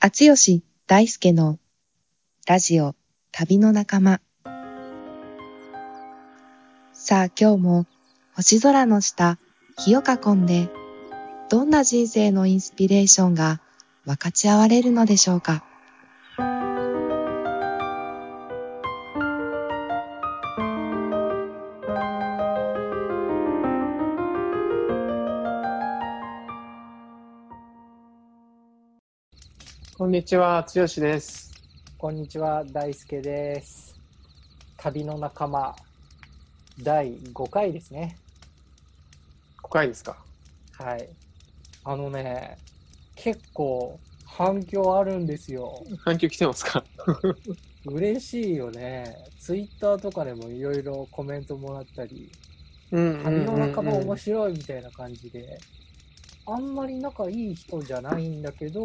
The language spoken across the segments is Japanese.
厚吉大輔のラジオ旅の仲間。さあ今日も星空の下、日を囲んで、どんな人生のインスピレーションが分かち合われるのでしょうか。にちは、つよしです。こんにちは、大輔です。旅の仲間、第5回ですね。5回ですか。はい。あのね、結構反響あるんですよ。反響来てますか 嬉しいよね。ツイッターとかでもいろいろコメントもらったり、うん旅の仲間面い。白いみたいな感じで、あんまり仲いい人じゃないんだけど、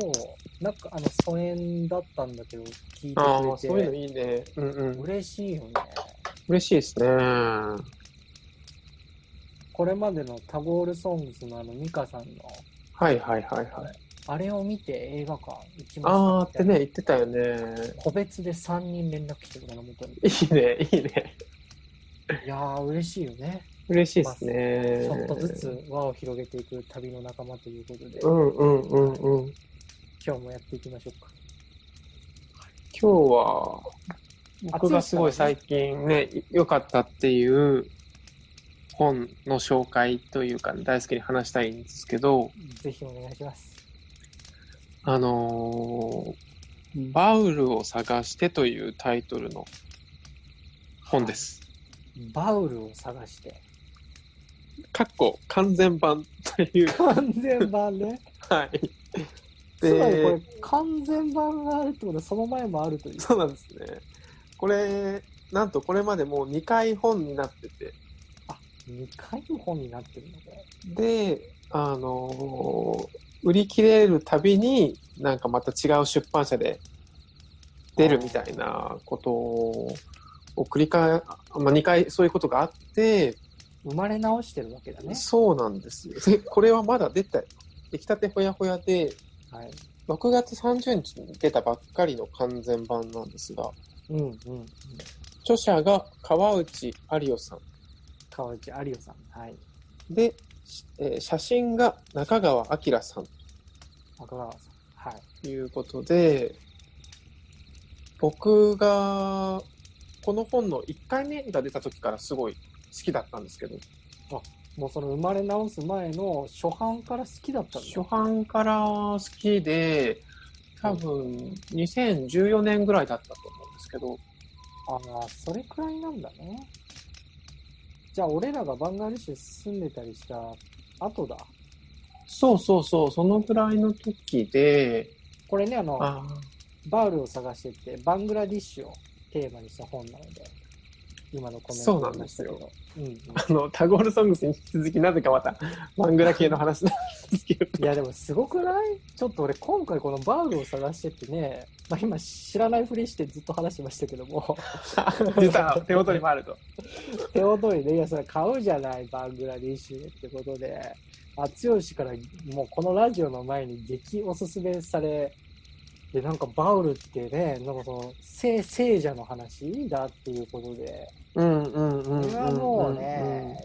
なんかあの疎遠だったんだけど、聞いてああ、くそういうのれて、いいね。うんうん。嬉しいよね。嬉しいですね。はこれまでのタゴールソングスのあのミカさんのいはいはいはい。あれを見て映画館行きああましたみたいなーってね、言ってたよね。個別で3人連絡来てるから元にいいね、いいね。いやー嬉しいよね嬉しいですね。ちょっとずつ輪を広げていく旅の仲間ということで、うんうんうんうん。今日もやっていきましょうか。今日は、僕がすごい最近ね、良かったっていう本の紹介というか、大好きに話したいんですけど、ぜひお願いします。あのーバウルを探してというタイトルの本です。バウルを探してかっこ完全版という。完全版ねはい。つまりこれで、完全版があるってことはその前もあるというそうなんですね。これ、なんとこれまでもう2回本になってて、2回の本になってるのこれで、あのー売り切れるたびに、なんかまた違う出版社で出るみたいなことを繰り返、まあ、2回そういうことがあって、生まれ直してるわけだね。そうなんですよ。で、これはまだ出た、出来たてほやほやで、はい。6月30日に出たばっかりの完全版なんですが、うんうんうん。著者が川内有夫さん。川内有夫さん。はい。で、しえー写真が中川明さん。赤川さん。はい。ということで、僕がこの本の1回目が出た時からすごい好きだったんですけど、もうその生まれ直す前の初版から好きだったんだ。初版から好きで、多分2014年ぐらいだったと思うんですけど、ああ、それくらいなんだね。じゃあ、俺らがバンガラデシュ住んでたりした後だ。そうそうそう、そのぐらいの時で、これね、あの、あバウルを探してって、バングラディッシュをテーマにした本なので、今のコメンそうトなんですよ。うんうん、あの、タゴールソングスに引き続きなぜかまた、マングラ系の話なんですけど。いや、でもすごくない？ちょっと俺、今回このバウルを探してってね、まあ、今知らないふりしてずっと話してましたけども、実は手元にもあると。手元にね、いや、それ買うじゃない、バングラディッシュってことで、あつよしからもうこのラジオの前に激おすすめされ、で、なんかバウルってね、なんかその、聖、聖者の話だっていうことで、うんうんうんうん。これはもうね、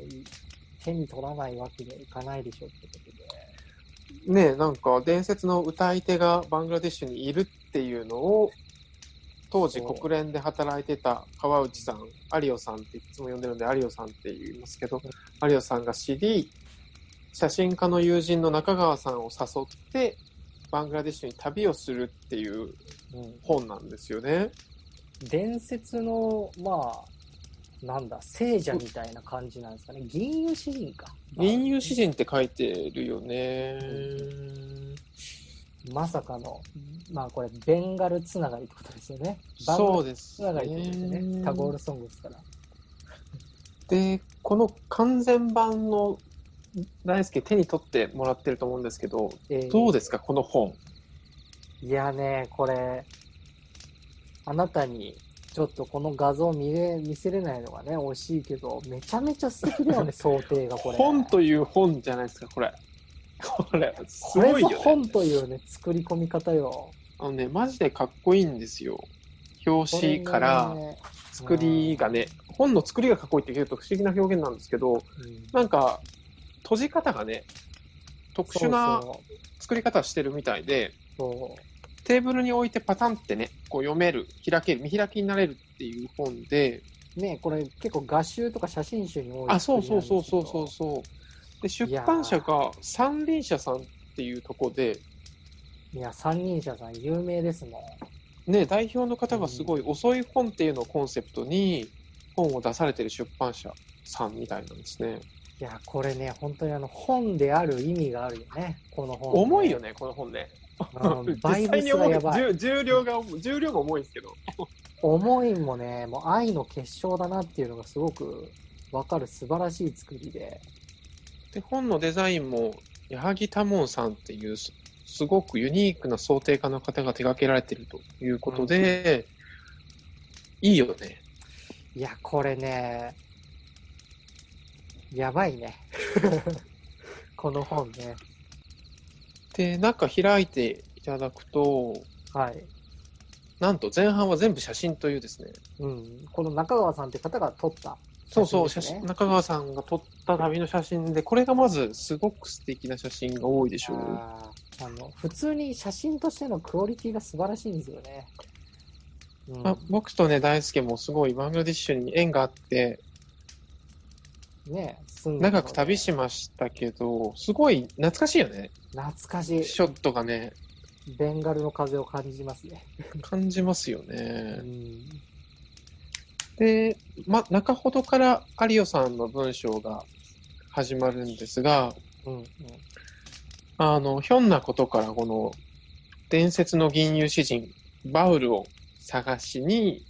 手に取らないわけにはいかないでしょってことで。ねなんか伝説の歌い手がバングラデシュにいるっていうのを、当時国連で働いてた川内さん、有オさんっていつも呼んでるんで有オさんって言いますけど、有オさんが知り、写真家の友人の中川さんを誘って、バングラデシュに旅をするっていううん本なんですよね。伝説の、まあ、なんだ、聖者みたいな感じなんですかね。銀融詩人か。銀融詩人って書いてるよね。まさかの、まあこれ、ベンガルつながりってことですよね。そうでですつながりってことですよね。タゴールソングですから。で、この完全版の大輔手に取ってもらってると思うんですけど、えーどうですか、この本？いやね、これ、あなたにちょっとこの画像見れ見せれないのがね、惜しいけど、めちゃめちゃ素敵だよね、想定がこれ。本という本じゃないですか、これ。これ、すごいよね。本というね、作り込み方よ。あのね、マジでかっこいいんですよ。表紙から作りがね、本の作りがかっこいいって言うと不思議な表現なんですけど、うんなんか、閉じ方がね、特殊な作り方してるみたいで、そうテーブルに置いてパタンってね、こう読める、開ける、見開きになれるっていう本で、ね、これ結構画集とか写真集に多いあ、そうそうそうそうそうそう。で、出版社が三輪車さんっていうとこで、いや、三人社さん有名ですもん。ね、代表の方がすごい遅い本っていうのをコンセプトに本を出されてる出版社さんみたいなんですね。いや、これね、本当にあの本である意味があるよね、この本、重いよ。ね、この本ね。うん バイブス実際に重いがやばい。重重量が重量が重いんですけど。思いもね、もう愛の結晶だなっていうのがすごくわかる素晴らしい作りで。で、本のデザインも、矢作多門さんっていうす、すごくユニークな想定家の方が手掛けられてるということで、いいよね。いや、これね、やばいね。この本ね。で、中開いていただくと、はい。なんと前半は全部写真というですね。うん。この中川さんって方が撮ったそうそう、写写真中川さんが撮った旅の写真で、これがまずすごく素敵な写真が多いでしょう。あの普通に写真としてのクオリティが素晴らしいんですよね。うんあ僕とね、大輔もすごいバングラディッシュに縁があって、ね、長く旅しましたけど、すごい懐かしいよね。懐かしい。ショットがね、ベンガルの風を感じますね。感じますようね。ん。で、ま、中ほどから有オさんの文章が始まるんですが、うん。うん。あの、ひょんなことからこの伝説の銀融詩人、バウルを探しに、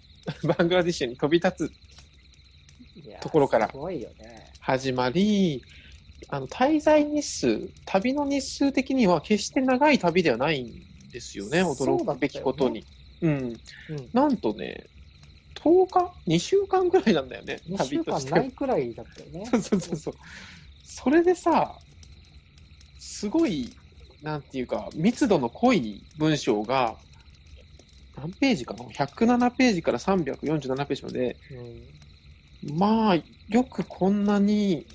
バングラディッシュに飛び立つところからすごいよね。始まり、あの、滞在日数、旅の日数的には決して長い旅ではないんですよね、驚くべきことに。うん。うん。なんとね、10日 ?2 週間ぐらいなんだよね、2旅週間としては。ないくらいだったよね。そうそうそうそう。それでさ、すごい、なんていうか、密度の濃い文章が、何ページかな ?107 ページから347ページまで、うん。まあ、よくこんなに、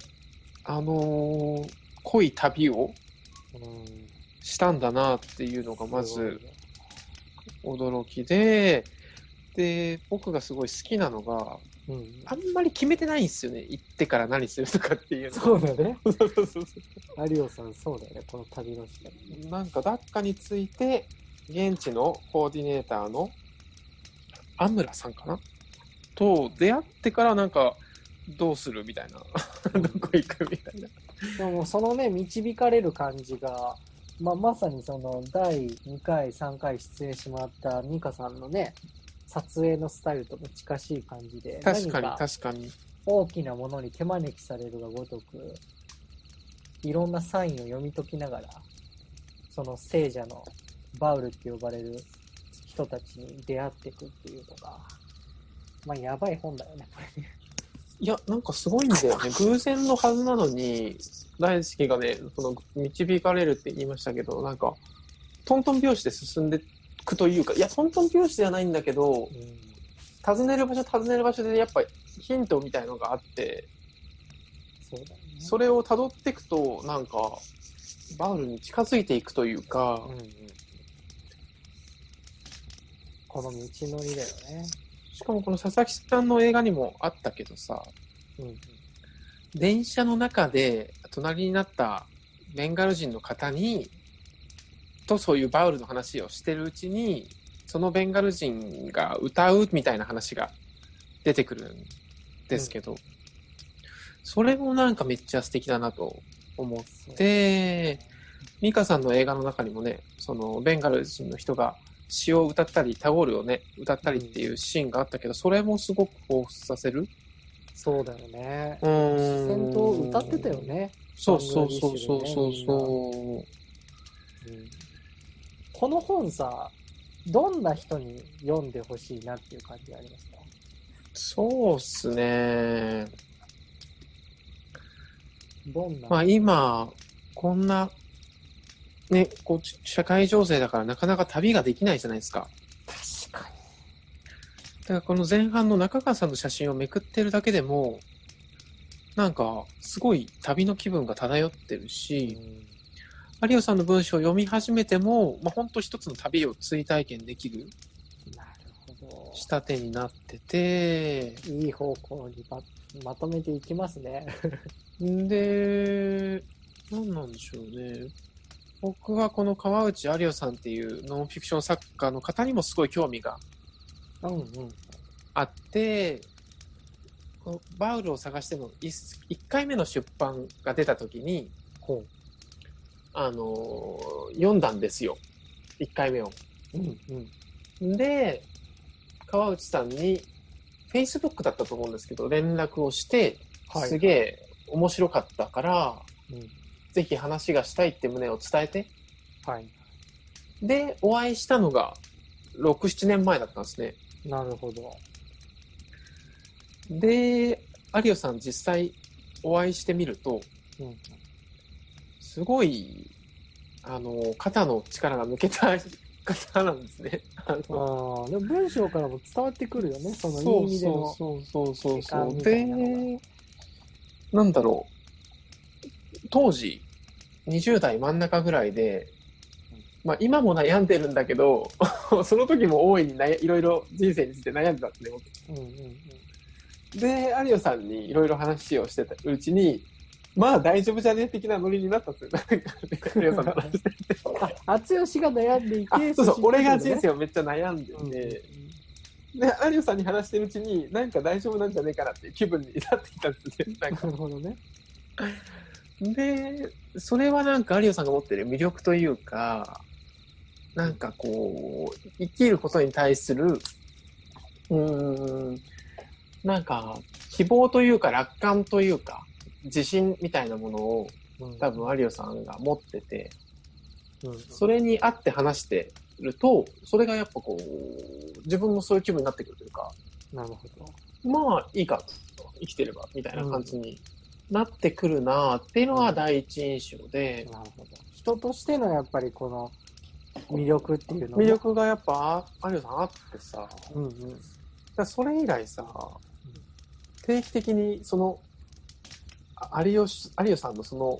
あのー濃い旅をうん。したんだなっていうのがまず驚きで、で、僕がすごい好きなのが、うん。あんまり決めてないんですよね。行ってから何するとかっていうの。そうだよね。そうそうそう有オさん、そうだよね。この旅の人。なんかダッカについて、現地のコーディネーターのアムラさんかなと出会ってからなんか、どうするみたいな。どこ行くみたいな。でもそのね、導かれる感じが、まあ、まさにその第2回、3回出演してもらったミカさんのね、撮影のスタイルとも近しい感じで、確かに何確かに。大きなものに手招きされるがごとく、いろんなサインを読み解きながら、その聖者のバウルって呼ばれる人たちに出会っていくっていうのが、まあ、やばい本だよね、これね。いや、なんかすごいんだよね。偶然のはずなのに、大輔がね、その、導かれるって言いましたけど、なんか、トントン拍子で進んでいくというか、いや、トントン拍子ではないんだけど、うん訪ねる場所、訪ねる場所でやっぱヒントみたいのがあって、そうだよね。それを辿っていくと、なんか、バウルに近づいていくというかうん、うんこの道のりだよね。しかもこの佐々木さんの映画にもあったけどさ、うん電車の中で隣になったベンガル人の方に、とそういうバウルの話をしてるうちに、そのベンガル人が歌うみたいな話が出てくるんですけど、それもなんかめっちゃ素敵だなと思って、ミカさんの映画の中にもね、そのベンガル人の人が詩を歌ったり、タゴールをね、歌ったりっていうシーンがあったけど、それもすごく彷彿させる？そうだよね。うーん戦闘歌ってたよね。そうそうそうそうそうそう。うんこの本さ、どんな人に読んでほしいなっていう感じありますか？そうっすね。どんな、まあ今、こんな、ね、こう、社会情勢だからなかなか旅ができないじゃないですか。確かだからこの前半の中川さんの写真をめくってるだけでも、なんか、すごい旅の気分が漂ってるに。し、うん有オさんの文章を読み始めても、まあ、本当一つの旅を追体験できるなるほど。仕立てになってて、いい方向にままとめていきますね。ん で、何なんでしょうね。僕はこの川内有オさんっていうノンフィクション作家の方にもすごい興味がうんうん。あって、このバウルを探しての 1, 回目の出版が出た時に、ほあのー読んだんですよ。1回目を。う。うんうん。で、川内さんに、Facebook だったと思うんですけど、連絡をして、はいすげえ面白かったから、うん。ぜひ話がしたいって旨を伝えて、はい。で、お会いしたのが、6、7年前だったんですね。なるほど。で、有オさん実際お会いしてみると、うん。すごい、あの、肩の力が抜けた方なんですね。あのああ、でも文章からも伝わってくるよね、その意味での。そうそうそうそう。みたいなので、なんだろう。当時、20代真ん中ぐらいで、まあ今も悩んでるんだけど、その時も大いに悩いろいろ人生について悩んでたんですね。僕うんうんうん。で、有オさんにいろいろ話をしてたうちに、まあ大丈夫じゃね？的なノリになったんですよ。なんか 有オさんの話してて。あ、厚吉が悩んでいて、あそうそう、俺が人生生をめっちゃ悩んでうんうんて、で、有オさんに話してるうちに、なんか大丈夫なんじゃねえかなっていう気分になってきたんですね。なるほどね。で、それはなんか有オさんが持ってる魅力というか、なんかこう、生きることに対する、うーん、なんか希望というか楽観というか、自信みたいなものをうん。多分有オさんが持ってて、うん。それに合って話してると、それがやっぱこう、自分もそういう気分になってくるというか、なるほど。まあいいかと、生きてればみたいな感じになってくるなっていうのが第一印象で、なるほど。人としてのやっぱりこの魅力っていうのも魅。力がやっぱ有オさんあってさ、うんうん。らそれ以来さ、定期的にその、あ有吉有吉さんのその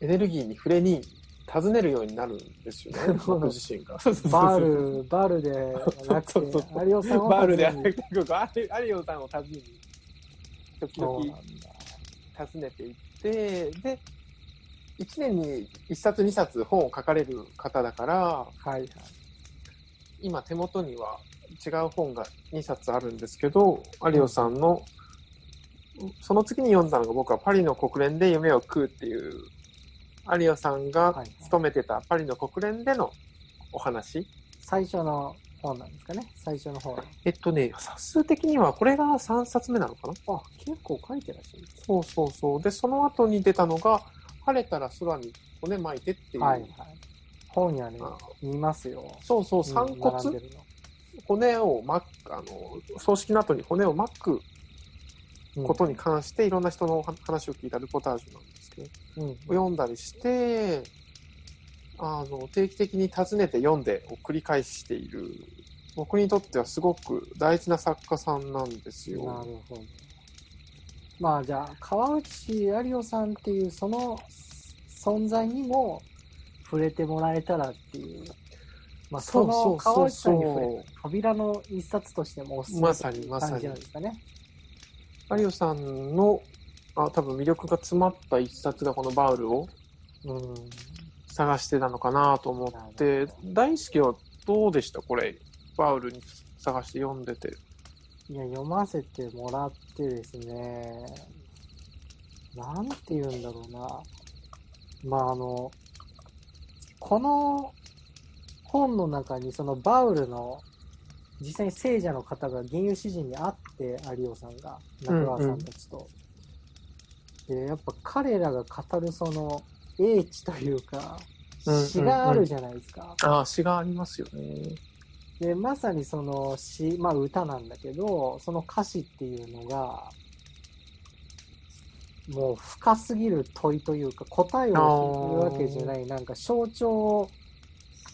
エネルギーに触れに尋ねるようになるんですよね、僕自身が。バール、バールではなくてそうそうそ、う有吉さんをバールで訪ねに有吉さんを訪ねに、時々。訪ねていって、で、1年に1冊2冊本を書かれる方だから、はいはい。今手元には違う本が2冊あるんですけど、有吉さんの、その次に読んだのが僕はパリの国連で夢を食うっていう、有吉さんがはいはい勤めてたパリの国連でのお話。最初の本なんですかね。最初の方。えっとね、冊数的にはこれが3冊目なのかな？あ、結構書いてらっしゃる。そうそうそう。で、その後に出たのが、晴れたら空に骨巻いてっていう。はいはい。本屋ねあ、見ますよ。そうそう、うん散骨、骨を巻く、あの、葬式の後に骨を巻くのことに関して、いろんな人の話を聞いたルポタージュなんですけど、うんうん読んだりして、あの、定期的に訪ねて読んでを繰り返している、僕にとってはすごく大事な作家さんなんですなよ。るほど。まあじゃあ、川内有夫さんっていうその存在にも触れてもらえたらっていう。まあその川内さんに触れた扉の一冊としてもおすすめまっていうさにまさに感じなんですかね。有吉さんの、あ多分魅力が詰まった一冊がこのバウルをうん。探してたのかなと思っなて大好きはどうでしたこれ、バウルに探して読んでて。いや、読ませてもらってですね、なんて言うんだろうな。まあ、あの、この本の中にそのバウルの実際に聖者の方が原油詩人に会って有オさんが中川さんたちと、でやっぱ彼らが語るその英知というかうん詩があるじゃないですか、ああ、詩がありますよね。でまさにその詩まあ歌なんだけどその歌詞っていうのがもう深すぎる問いというか、答えを言うわけじゃない、なんか象徴。を、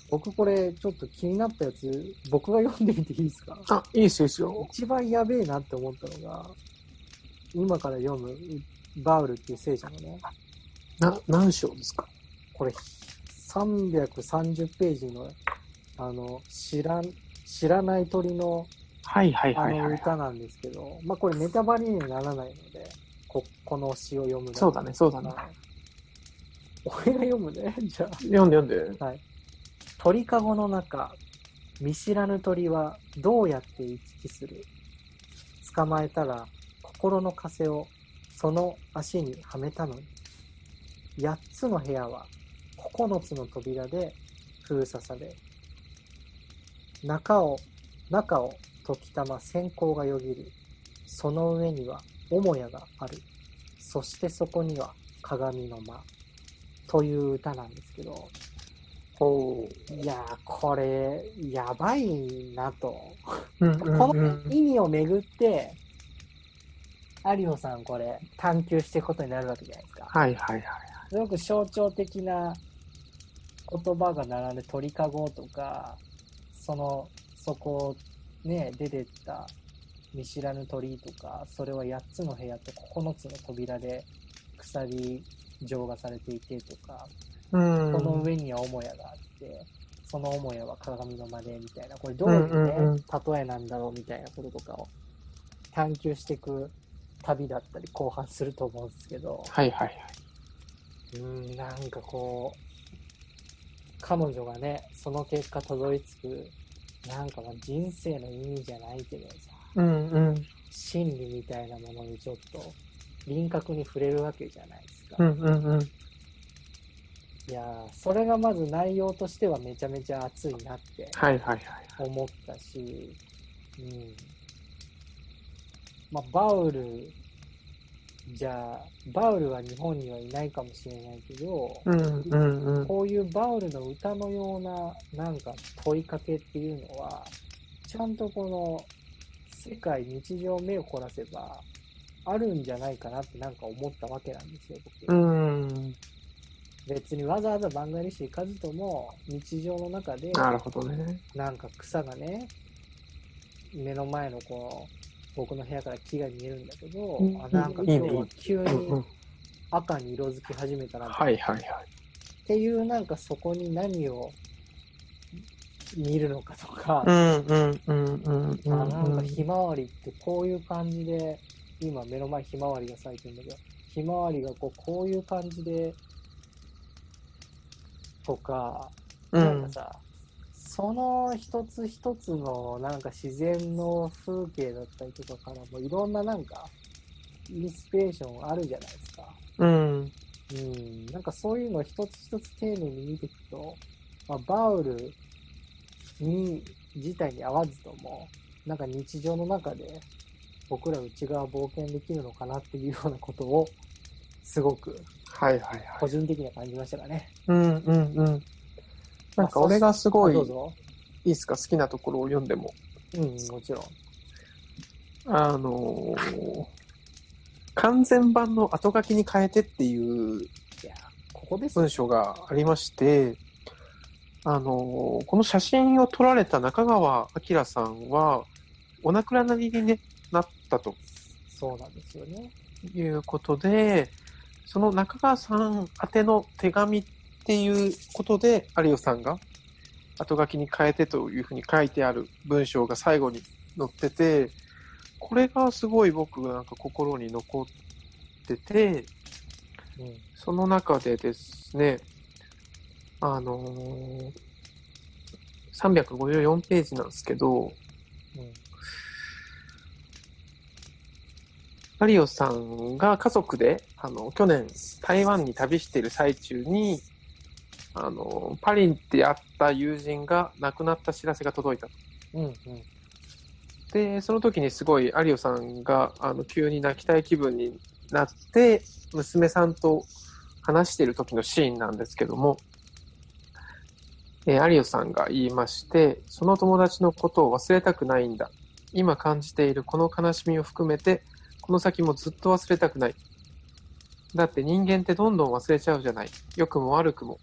僕これちょっと気になったやつ、僕が読んでみていいですか？あ、いいですよ、いいですよ。一番やべえなって思ったのが、今から読むバウルっていう聖者のね、な、何章ですか？これ330ページの、あの、知らん、知らない鳥のはいはいあはいはい。の歌なんですけど、まあこれネタバレにはならないので、ここの詩を読むそうだねそうだねはい俺が読むね。じゃ読んで読んで。あ。はい。鳥かごの中、見知らぬ鳥はどうやって行き来する？捕まえたら心の枷をその足にはめたのに。八つの部屋は九つの扉で封鎖され、中を、中を時たま閃光がよぎる。その上には母屋がある。そしてそこには鏡の間。という歌なんですけど、ほいやー、これ、やばいなと。う。うんこうんうのん。意味をめぐって、有オさんこれ探求していくことになるわけじゃないですか。はいはいはい。すごく象徴的な言葉が並んで鳥かごとか、その、そこね、出てった見知らぬ鳥とか、それは8つの部屋と9つの扉で鎖状がされていてとか、うん。その上には母屋があって、その母屋は鏡の間でみたいな、これどういうね、うんうんうん例えなんだろうみたいなこととかを探求していく旅だったり後半すると思うんですけど、はいはいはい。うん、なんかこう、彼女がね、その結果たどり着く、なんかまあ人生の意味じゃないけどさ、うんうん。真理みたいなものにちょっと輪郭に触れるわけじゃないですか。うんうんうん。いやーそれがまず内容としてはめちゃめちゃ熱いなってはいはいはい。思ったし、うん。まあ、バウル、じゃあ、バウルは日本にはいないかもしれないけど、うんうんうん。こういうバウルの歌のようななんか問いかけっていうのは、ちゃんとこの世界、日常目を凝らせば、あるんじゃないかなってなんか思ったわけなんですよ、僕。うん。別にわざわざバンガリッシュ行かずとも、日常の中で、なるほどね。なんか草がね、目の前のこう、僕の部屋から木が見えるんだけど、うん。あなんかいいね今日は急にん。赤に色づき始めたなはいはいはい。っていうなんかそこに何を見るのかとか、うんうんうんうんうんあなんかうん。ひまわりってこういう感じで、今目の前ひまわりが咲いてるんだけど、ひまわりがこうこういう感じで、とか、うん。なんかさ、その一つ一つのなんか自然の風景だったりとかからもいろんななんかインスピレーションあるじゃないですか。うん。うん、なんかそういうのを一つ一つ丁寧に見ていくと、まあ、バウルに自体に合わずとも、なんか日常の中で僕ら内側冒険できるのかなっていうようなことを、すごくはいはいはい。個人的には感じましたかね。うんうんうん。なんか俺がすごい、い。いですか、好きなところを読んでも。うん、もちろん。あのー完全版の後書きに変えてっていういや、ここですよ文章がありまして、あのーこの写真を撮られた中川明さんは、お亡くなりに、ね、なったとそうなんですよね。いうことで、その中川さん宛ての手紙っっていうことで、有吉さんが後書きに変えてというふうに書いてある文章が最後に載ってて、これがすごい僕なんか心に残ってて、うん。その中でですね、あのー354ページなんですけど、うん。マリオさんが家族で、あの、去年台湾に旅している最中に、あの、パリで会った友人が亡くなった知らせが届いたと。うん。うん。で、その時にすごい有オさんが、あの、急に泣きたい気分になって、娘さんと話している時のシーンなんですけども、えー有オさんが言いまして、その友達のことを忘れたくないんだ。今感じているこの悲しみを含めて、この先もずっと忘れたくない。だって人間ってどんどん忘れちゃうじゃない。良くも悪くも。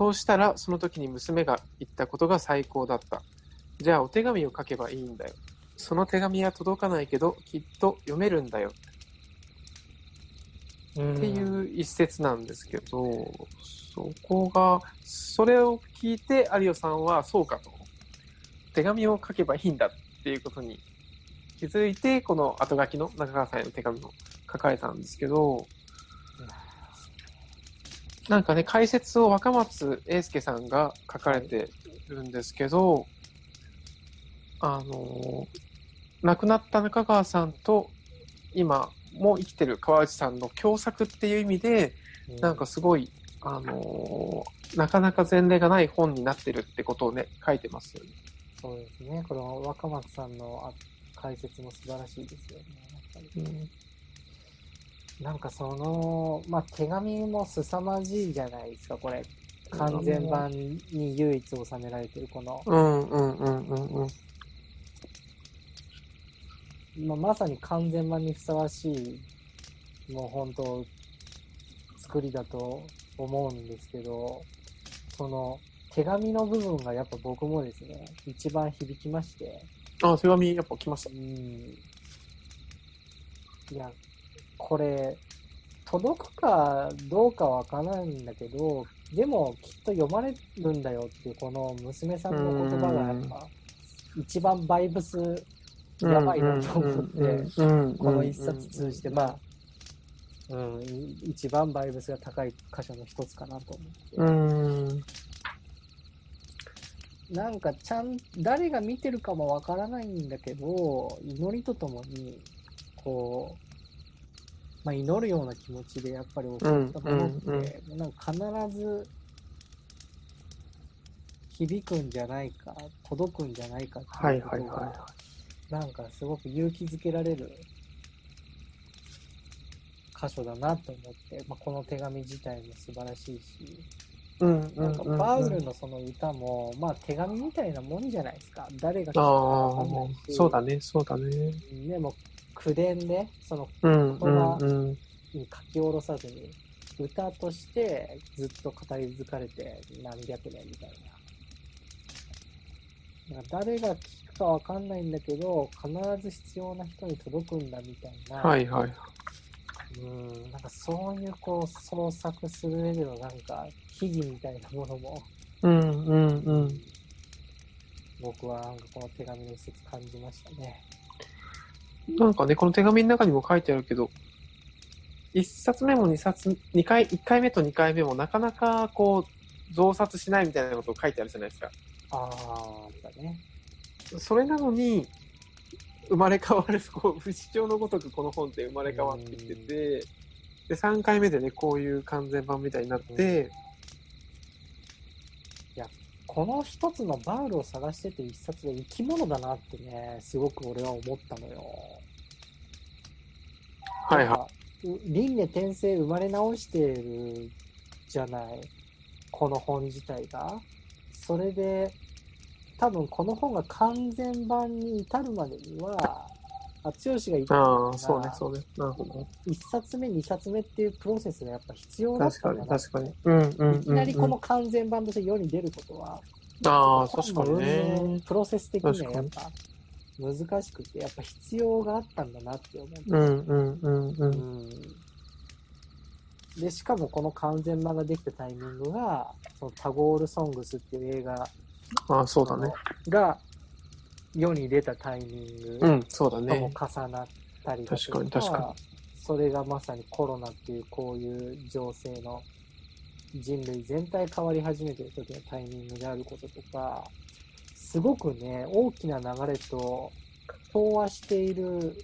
そうしたら、その時に娘が言ったことが最高だった。じゃあお手紙を書けばいいんだよ。その手紙は届かないけど、きっと読めるんだよ。っていう一節なんですけど、そこが、それを聞いて有吉さんはそうかと。手紙を書けばいいんだっていうことに気づいて、この後書きの中川さんへの手紙を書かれたんですけど、なんかね、解説を若松英介さんが書かれてるんですけど、あの、亡くなった中川さんと今も生きてる川内さんの共作っていう意味で、なんかすごい、あのなかなか前例がない本になってるってことをね、書いてますよね。そうですね。この若松さんのあ解説も素晴らしいですよね。やっぱりうんなんかその、まあ、手紙も凄まじいじゃないですか、これ。完全版に唯一収められてるこの、うんうんうんうんうん。まあ、まさに完全版にふさわしい、もう本当、作りだと思うんですけど、その手紙の部分がやっぱ僕もですね、一番響きまして、あ、手紙やっぱ来ましたう。ん。いや、これ、届くかどうかわからないんだけど、でもきっと読まれるんだよっていう、この娘さんの言葉がやっぱ、一番バイブスやばいなと思って、この一冊通じて、まあ、うん、い一番バイブスが高い箇所の一つかなと思って。うん。なんかちゃん、誰が見てるかもわからないんだけど、祈りとともに、こう、まあ、祈るような気持ちでやっぱり送ったものって、うんうんなんか必ず響くんじゃないか、届くんじゃないかってはいいうはいことが、はなんかすごく勇気づけられる箇所だなと思って、まあ、この手紙自体も素晴らしいし、い。うんうなんかんうん。バウルのその歌も、まあ手紙みたいなもんじゃないですか。誰が聞くあかわかんないあ、し。そうだね、そうだね。でも、口伝で、そのうんうんうん。に書き下ろさずに、歌としてずっと語り継がれて何百年みたいな。なんか誰が聞くかわかんないんだけど、必ず必要な人に届くんだみたいな。はいはい。うん、なんかそういうこう創作する上でのなんか秘技みたいなものも、うんうんうん。僕はなんかこの手紙の一節感じましたね。なんかね、この手紙の中にも書いてあるけど、一冊目も二冊、二回、一回目と二回目もなかなかこう、増刷しないみたいなことを書いてあるじゃないですか。ああ、だね。それなのに、生まれ変わる、こう、不死鳥のごとくこの本って生まれ変わってきてて、で、3回目でね、こういう完全版みたいになって、この一つのバウルを探してて一冊で生き物だなってね、すごく俺は思ったのよ。はいはなんかう輪廻転生生まれ直してるじゃない。この本自体が。それで、多分この本が完全版に至るまでには、あ、剛が言っ。たあよあ、そうね、そうね。なるほど。一冊目、二冊目っていうプロセスがやっぱ必要だっ確かに、確かに。うんうん。いきなりこの完全版として世に出ることは、ああ、確かにね営。プロセス的にはやっぱ難しくて、やっぱ必要があったんだなって思ううんうんうんう。うんんで、しかもこの完全版ができたタイミングが、そのタゴール・ソングスっていう映画ああ、そうだね。が世に出たタイミングとうん、そうだもね。重なったりだと確かに確かそれがまさにコロナっていうこういう情勢の人類全体変わり始めてる時のタイミングであることとか、すごくね、大きな流れと調和している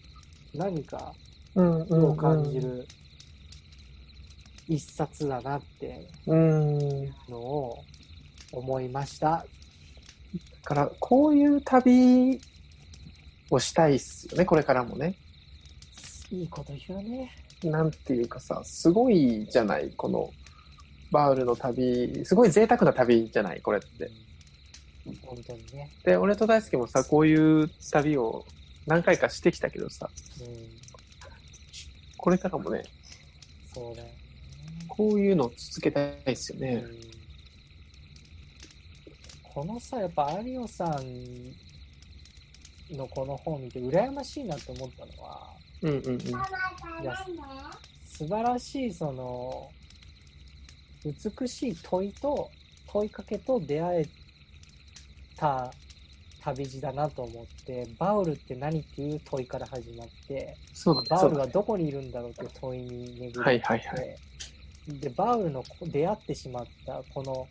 何かうんうん、うん。を感じる一冊だなってうん。だのを思いました。から、こういう旅をしたいっすよね、これからもね。いいこと言うね。なんていうかさ、すごいじゃない、この、バウルの旅、すごい贅沢な旅じゃない、これって。本当にね。で、俺と大輔もさ、こういう旅を何回かしてきたけどさ、うんこれからもね、そうだよね。こういうのを続けたいですよね。うんこのさ、やっぱ有オさんのこの本見て羨ましいなと思ったのは、うんうんうん。いや素晴らしいその美しい問いと問いかけと出会えた旅路だなと思ってバウルって何っていう問いから始まってね。バウルはどこにいるんだろうっていう問いに巡りはいはいはでバウルの出会ってしまったこの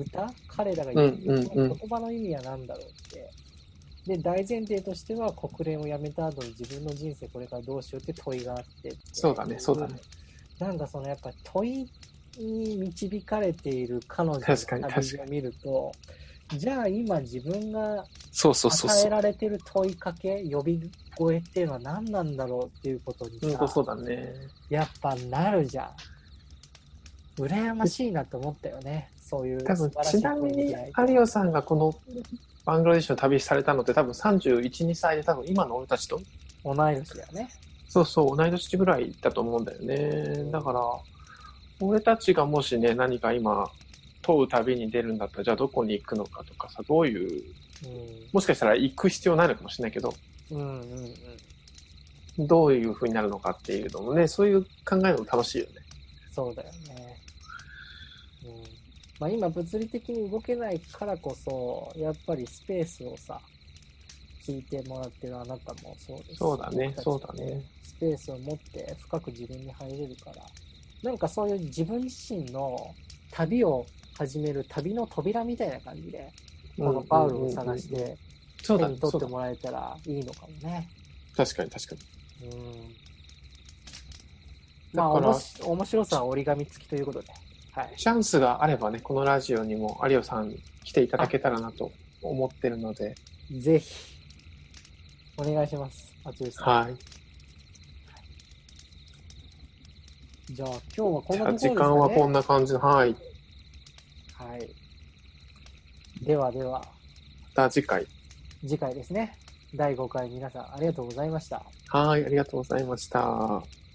歌？彼らがうん言ってる言葉の意味は何だろうって。で、大前提としては国連を辞めた後に自分の人生これからどうしようって問いがあってそうだねそうだね。なんかそのやっぱ問いに導かれている彼女の旅路を見ると、じゃあ今自分がそうそうそう与え。られてる問いかけ、呼び声っていうのは何なんだろうっていうことにさ、そうだね。やっぱなるじゃん。羨ましいなと思ったよね。そういう多分ちなみに有オさんがこのバングラデシュの旅されたのって多分31、2歳で多分今の俺たちと同い年だよね。そうそう同い年ぐらいだと思うんだよね。だから俺たちがもしね何か今問う旅に出るんだったらじゃあどこに行くのかとかさどういうもしかしたら行く必要ないのかもしれないけどうん。うんうんうん。どういう風になるのかっていうのもねそういう考えるのも楽しいよね。そうだよね。うん。まあ今物理的に動けないからこそ、やっぱりスペースをさ、聞いてもらってるあなたもそうですしそうだねそうだねスペースを持って深く自分に入れるから、なんかそういう自分自身の旅を始める旅の扉みたいな感じで、このパウルを探して手に取ってもらえたらいいのかもね。確かに確かに。うん。まあ、面白さは折り紙付きということで。はい。チャンスがあればねこのラジオにも有オさん来ていただけたらなと思ってるので、ぜひ、お願いします。あつゆさん。はい。じゃあ、今日はこんなところですか、ね、時間はこんな感じのはい。はい。ではでは、また次回。次回ですね。第5回皆さんありがとうございました。はい、ありがとうございました。